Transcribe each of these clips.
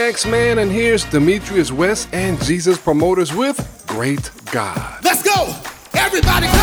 X Man. And here's Demetrius West and Jesus Promoters with Great God. Let's go! Everybody come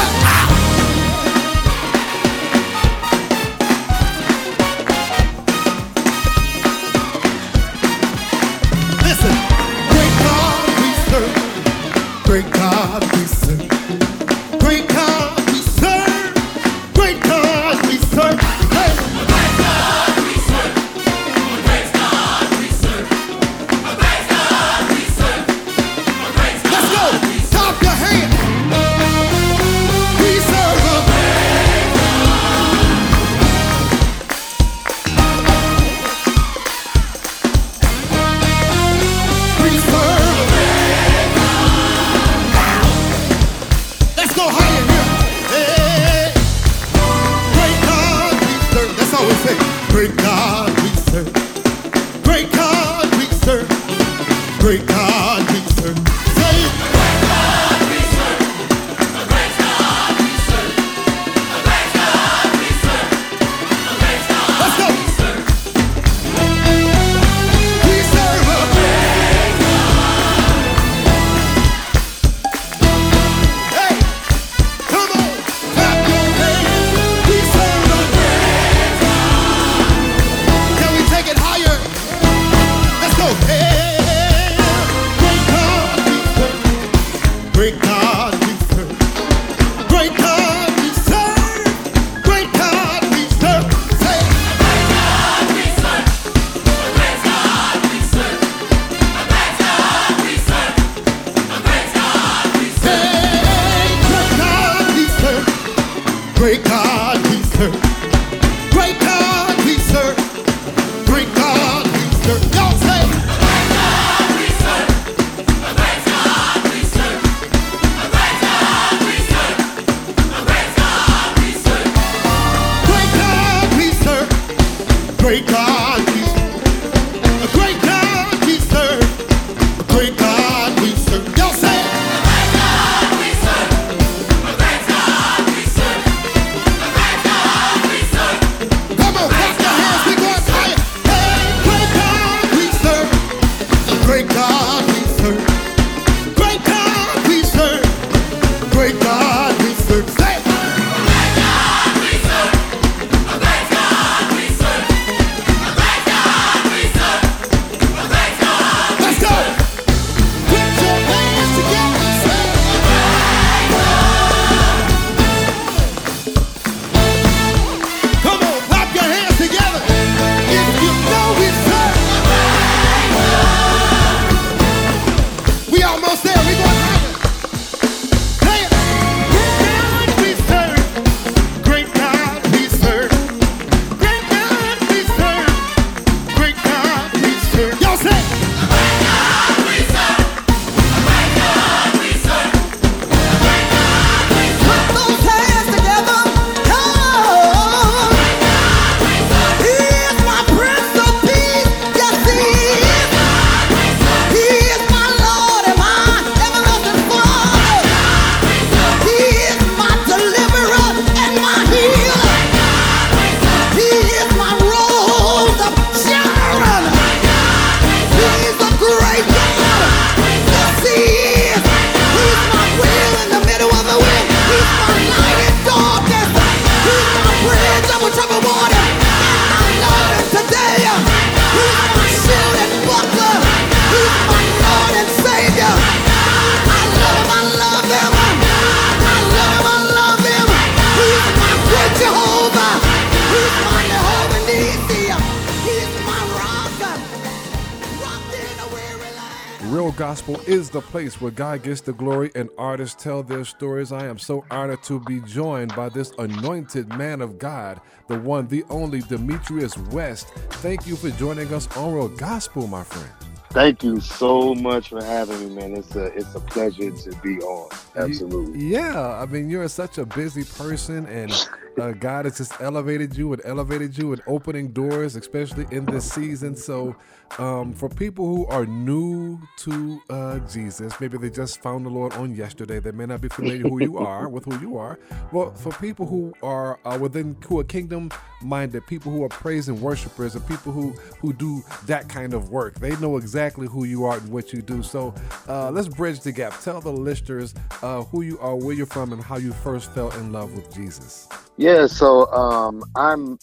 Real Gospel is the place where God gets the glory and artists tell their stories. I am so honored to be joined by this anointed man of God, the one, the only Demetrius West. Thank you for joining us on Real Gospel, my friend. Thank you so much for having me, man. It's a it's a pleasure to be on. Absolutely. Yeah, I mean you're such a busy person, and uh, God has just elevated you and elevated you and opening doors, especially in this season. So, um, for people who are new to uh, Jesus, maybe they just found the Lord on yesterday. They may not be familiar who you are with who you are. Well, for people who are uh, within who are kingdom minded, people who are praise and worshipers, and people who who do that kind of work, they know exactly who you are and what you do. So, uh, let's bridge the gap. Tell the listeners uh, who you are, where you're from, and how you first fell in love with Jesus. Yeah, so um, I'm,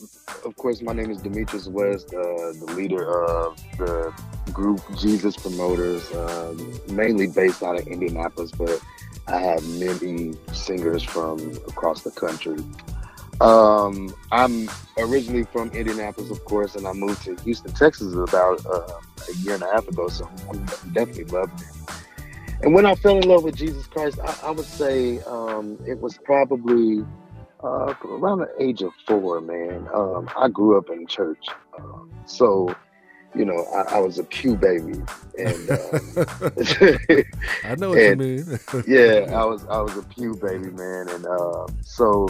of course, my name is Demetrius West, uh, the leader of the group Jesus Promoters, um, mainly based out of Indianapolis, but I have many singers from across the country. Um, I'm originally from Indianapolis, of course, and I moved to Houston, Texas about uh, a year and a half ago, so I'm definitely loving it. And when I fell in love with Jesus Christ, I, I would say um, it was probably uh, around the age of four, man. Um, I grew up in church, um, so you know I, I, was a pew baby, and um, I know what and, you mean. yeah, I was I was a pew baby, man, and uh, so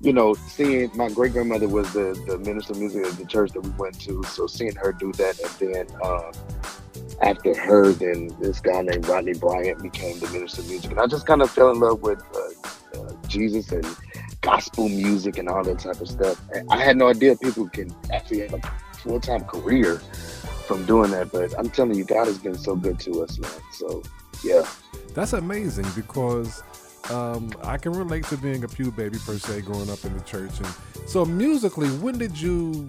you know, seeing my great grandmother was the the minister of music at the church that we went to, so seeing her do that, and then um, after her, then this guy named Rodney Bryant became the minister of music, and I just kind of fell in love with uh, uh, Jesus and gospel music and all that type of stuff. I had no idea people can actually have a full time career from doing that, but I'm telling you, God has been so good to us, man. So, yeah. That's amazing because um, I can relate to being a pew baby per se, growing up in the church. And so, musically, when did you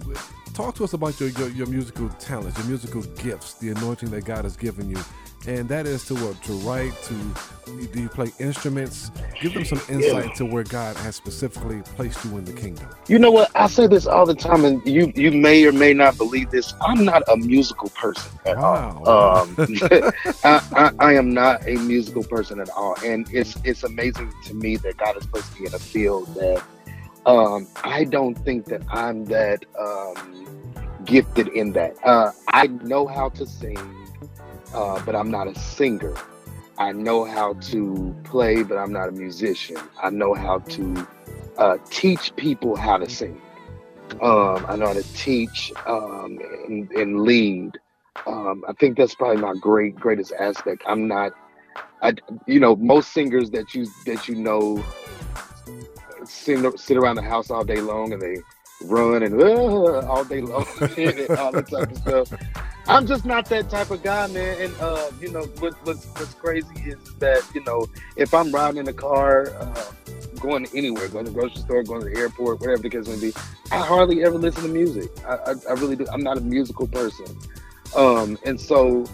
talk to us about your, your, your musical talents, your musical gifts, the anointing that God has given you? And that is to what to write to do you play instruments? Give them some insight yeah. to where god has specifically placed you in the kingdom. You know what? I say this all the time and you you may or may not believe this. I'm not a musical person at wow. all um, I, I, I, am not a musical person at all. And it's it's amazing to me that god has placed me in a field that um, i don't think that i'm that um, gifted in that. Uh, i know how to sing uh, but I'm not a singer. I know how to play, but I'm not a musician. I know how to uh, teach people how to sing. Um, I know how to teach um, and, and, lead. Um, I think that's probably my great greatest aspect. I'm not, I, you know, most singers that you that you know sing, sit around the house all day long and they run and uh, all day long and all that type of stuff. I'm just not that type of guy, man. And uh, you know, what, what's what's crazy is that you know, if I'm riding in the car, uh, going anywhere, going to the grocery store, going to the airport, whatever the case may be, I hardly ever listen to music. I, I, I really do. I'm not a musical person, um, and so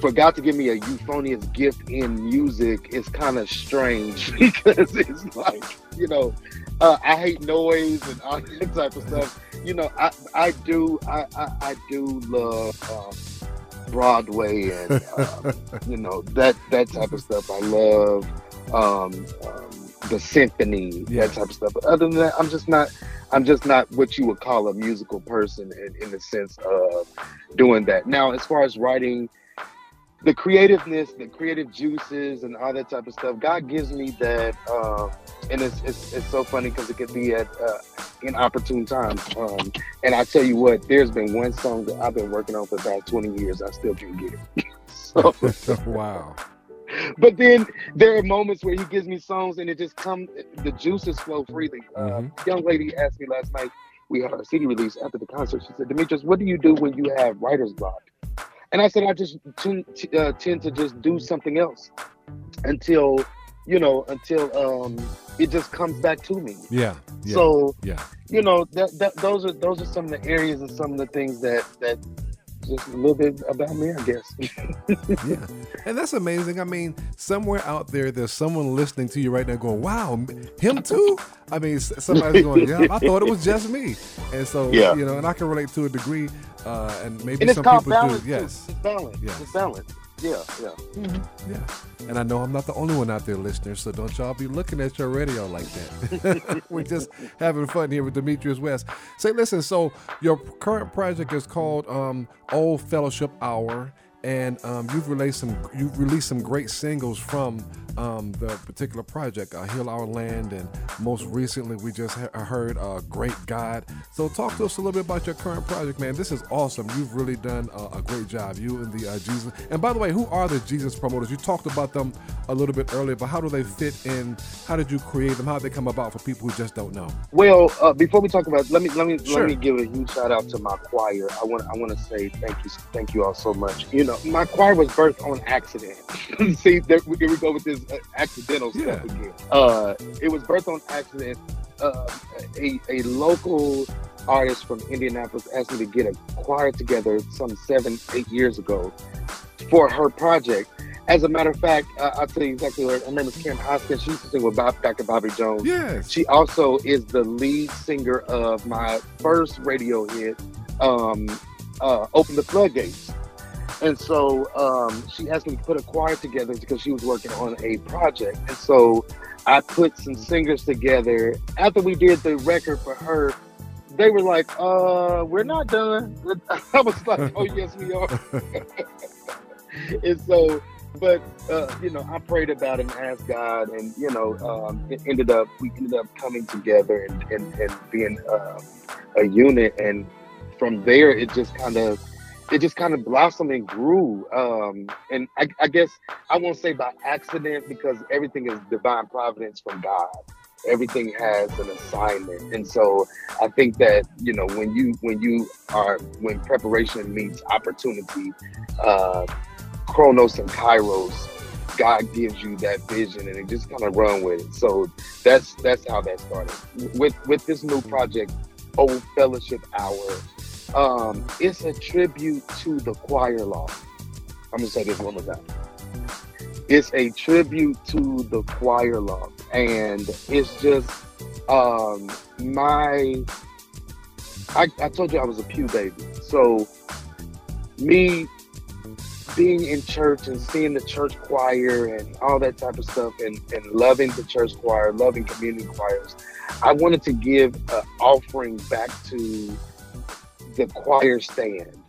for God to give me a euphonious gift in music is kind of strange because it's like you know, uh, I hate noise and all that type of stuff you know, I I do I I, I do love um, Broadway and uh, you know that that type of stuff. I love um, um, the symphony, yeah. that type of stuff. But other than that, I'm just not I'm just not what you would call a musical person in, in the sense of doing that. Now, as far as writing the creativeness, the creative juices, and all that type of stuff. God gives me that, uh, and it's, it's, it's so funny because it could be at uh, inopportune times. Um, and I tell you what, there's been one song that I've been working on for about 20 years. I still can't get it. so, wow. But then there are moments where he gives me songs and it just comes, the juices flow freely. Uh, mm-hmm. young lady asked me last night, we had our CD release after the concert. She said, Demetrius, what do you do when you have writer's block? And I said, I just tend, uh, tend to just do something else until, you know, until um, it just comes back to me. Yeah. yeah so, yeah. you know, that, that those are those are some of the areas and some of the things that that just a little bit about me, I guess. yeah, and that's amazing. I mean, somewhere out there, there's someone listening to you right now, going, "Wow, him too." I mean, somebody's going, "Yeah, I thought it was just me," and so yeah. you know, and I can relate to a degree, uh, and maybe and some people do. Yes, it's balance. Yes. It's balance. Yeah, yeah. Mm-hmm. Yeah. And I know I'm not the only one out there, listeners, so don't y'all be looking at your radio like that. We're just having fun here with Demetrius West. Say, listen, so your current project is called um, Old Fellowship Hour and um, you've released some you've released some great singles from um, the particular project, uh, Heal Our Land, and most recently we just ha- heard uh, Great God. So talk to us a little bit about your current project, man. This is awesome. You've really done a great job. You and the uh, Jesus. And by the way, who are the Jesus promoters? You talked about them a little bit earlier, but how do they fit in? How did you create them? How did they come about for people who just don't know? Well, uh, before we talk about, let me let me sure. let me give a huge shout out to my choir. I want I want to say thank you thank you all so much. You know, my choir was birthed on accident. See, there, here we go with this uh, accidental yeah. stuff again. Uh, it was birthed on accident. Uh, a, a local artist from Indianapolis asked me to get a choir together some seven, eight years ago for her project. As a matter of fact, uh, I'll tell you exactly her, her name is Karen Hoskins. She used to sing with Bob, Dr. Bobby Jones. Yes. She also is the lead singer of my first radio hit, um, uh, Open the Floodgates. And so um, she asked me to put a choir together because she was working on a project. And so I put some singers together. After we did the record for her, they were like, uh, we're not done. I was like, oh, yes, we are. and so, but, uh, you know, I prayed about it and asked God, and, you know, um, it ended up, we ended up coming together and, and, and being uh, a unit. And from there, it just kind of, it just kind of blossomed and grew. Um, and I, I, guess I won't say by accident because everything is divine providence from God. Everything has an assignment, and so I think that you know when you when you are when preparation meets opportunity, uh, Chronos and Kairos, God gives you that vision, and it just kind of run with it. So that's that's how that started. With with this new project, Old Fellowship Hour um, it's a tribute to the choir law. I'm gonna say this one more time. It's a tribute to the choir law, and it's just um, my. I, I told you I was a pew baby, so me being in church and seeing the church choir and all that type of stuff and, and loving the church choir, loving community choirs, I wanted to give an offering back to the choir stand,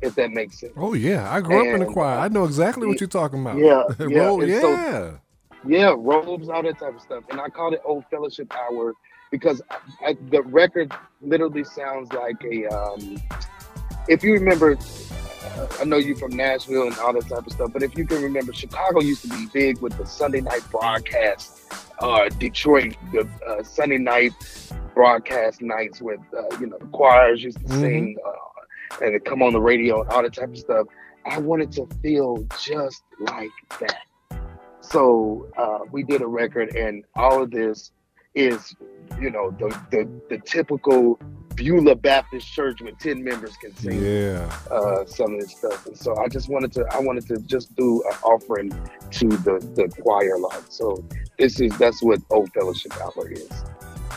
if that makes sense. Oh yeah, I grew and, up in the choir. I know exactly what you're talking about. Yeah, yeah, Roll, yeah. So, yeah, robes, all that type of stuff. And I called it Old Fellowship Hour because I, I, the record literally sounds like a. Um, if you remember, uh, I know you from Nashville and all that type of stuff, but if you can remember, Chicago used to be big with the Sunday night broadcast. Uh, Detroit, the uh, Sunday night broadcast nights with uh, you know the choirs used to mm-hmm. sing uh, and come on the radio and all that type of stuff. I wanted to feel just like that. So uh, we did a record, and all of this is, you know, the the, the typical Beulah Baptist Church with ten members can sing. Yeah. Uh, some of this stuff, and so I just wanted to I wanted to just do an offering to the the choir lot. So this is that's what Old Fellowship Hour is.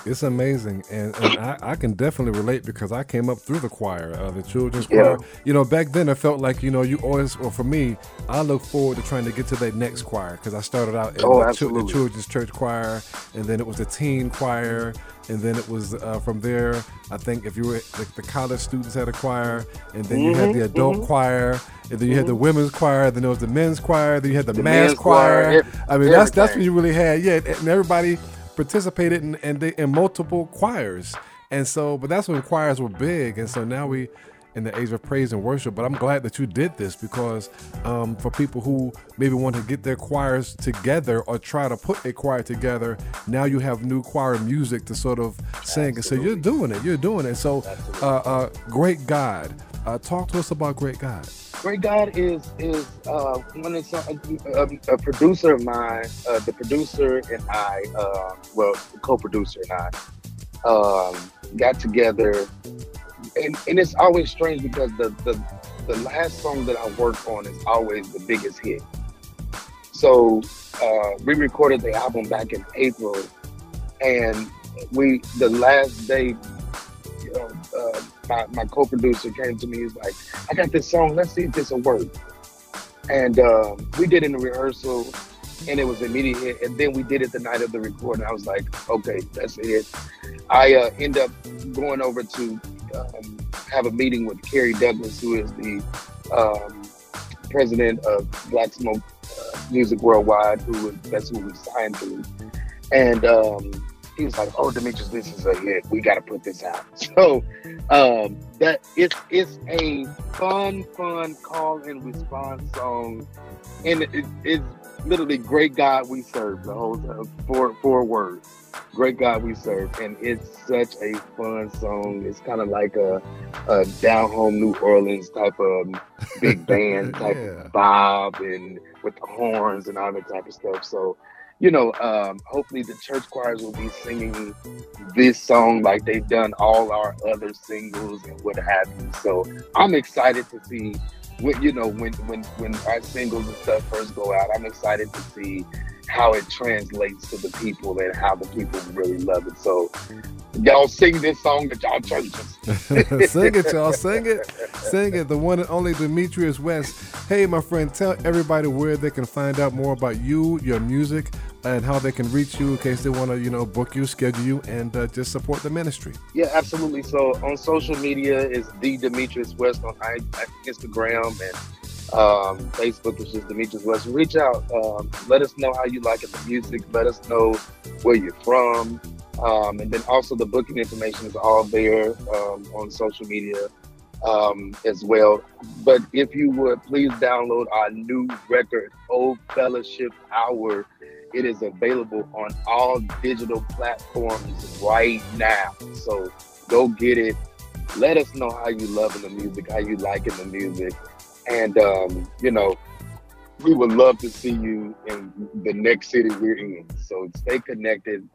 It's amazing, and, and I, I, can definitely relate because I came up through the choir, uh, the children's yeah. choir. You know, back then I felt like you know you always, or for me, I look forward to trying to get to that next choir because I started out in oh, the, the, children's church choir, and then it was the teen choir, and then it was uh, from there. I think if you were the, the, college students had a choir, and then mm-hmm, you had the mm-hmm, adult mm-hmm. choir, and then you had the mm-hmm. women's choir, then there was the men's choir, then you had the, the mass choir. choir. I mean, that's that's what you really had, yeah, and everybody participated in, in, in multiple choirs. And so, but that's when choirs were big. And so now we, in the age of praise and worship. But I'm glad that you did this because um, for people who maybe want to get their choirs together or try to put a choir together, now you have new choir music to sort of sing. And so you're doing it. You're doing it. So, uh, uh, Great God. Uh, talk to us about Great God. Great God is is uh, one of a, a, producer of mine. Uh, the producer and I, uh, well, co-producer and I, um, got together, and, and it's always strange because the, the the last song that I work on is always the biggest hit. So uh, we recorded the album back in April, and we the last day know, uh, my, my co-producer came to me. He's like, "I got this song. Let's see if this will work." and um, we did it in the rehearsal, and it was immediate. And then we did it the night of the recording. I was like, okay, that's it. I uh, end up going over to um, have a meeting with Kerry Douglas, who is the um, president of Black Smoke uh, Music Worldwide, who that's who we signed to, and um, he was like, "Oh, Demetrius, this is a hit. We got to put this out." So um, that it's it's a fun, fun call and response song, and it, it's literally "Great God We Serve." The whole time, four four words. Great God we serve, and it's such a fun song. It's kind of like a, a down home New Orleans type of big band type yeah. of vibe, and with the horns and all that type of stuff. So you know, um, hopefully the church choirs will be singing this song like they've done all our other singles and what have you. So I'm excited to see when you know when when when our singles and stuff first go out. I'm excited to see how it translates to the people and how the people really love it. So y'all sing this song at y'all churches. sing it, y'all. Sing it. Sing it. The one and only Demetrius West. Hey, my friend, tell everybody where they can find out more about you, your music, and how they can reach you in case they want to, you know, book you, schedule you, and uh, just support the ministry. Yeah, absolutely. So on social media is the Demetrius West on Instagram and um, Facebook is just Demetrius West. Reach out. Um, let us know how you like it, the music. Let us know where you're from. Um, and then also the booking information is all there um, on social media um, as well. But if you would please download our new record, Old Fellowship Hour it is available on all digital platforms right now. So go get it. Let us know how you loving the music, how you liking the music. And um, you know, we would love to see you in the next city we're in. So stay connected.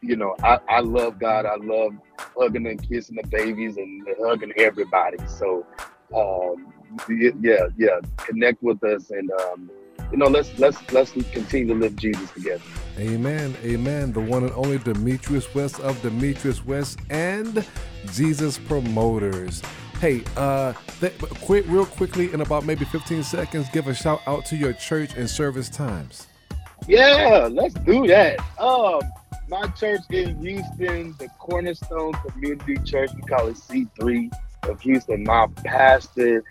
You know, I, I love God. I love hugging and kissing the babies and hugging everybody. So um, yeah, yeah, connect with us and um, you know, let's let's let's continue to live Jesus together. Amen. Amen. The one and only Demetrius West of Demetrius West and Jesus Promoters. Hey, uh, th- quick, real quickly, in about maybe 15 seconds, give a shout out to your church and service times. Yeah, let's do that. Um, my church in Houston, the Cornerstone Community Church, we call it C3 of Houston. My pastor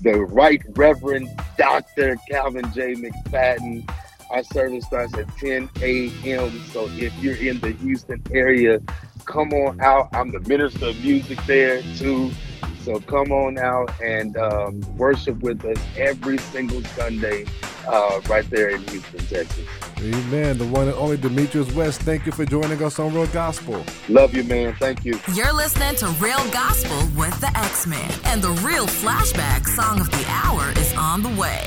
the Right Reverend Dr. Calvin J. McFadden. Our service starts at 10 a.m. So if you're in the Houston area, come on out. I'm the minister of music there too. So come on out and um, worship with us every single Sunday uh, right there in Houston, Texas. Amen. The one and only Demetrius West. Thank you for joining us on Real Gospel. Love you, man. Thank you. You're listening to Real Gospel with the X Man, and the real flashback song of the hour is on the way.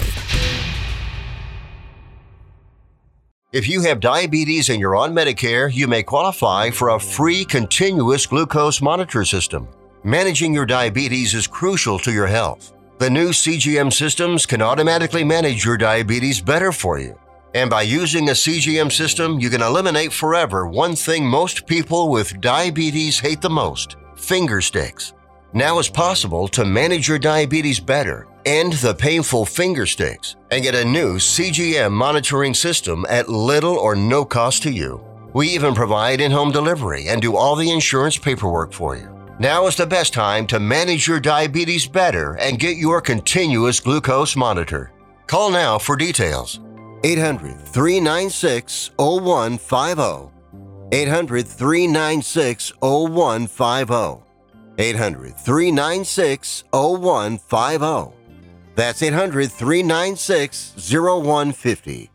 If you have diabetes and you're on Medicare, you may qualify for a free continuous glucose monitor system. Managing your diabetes is crucial to your health. The new CGM systems can automatically manage your diabetes better for you. And by using a CGM system, you can eliminate forever one thing most people with diabetes hate the most finger sticks. Now it's possible to manage your diabetes better, end the painful finger sticks, and get a new CGM monitoring system at little or no cost to you. We even provide in home delivery and do all the insurance paperwork for you. Now is the best time to manage your diabetes better and get your continuous glucose monitor. Call now for details. 800 396 0150. 800 396 0150. 800 396 0150. That's 800 396 0150.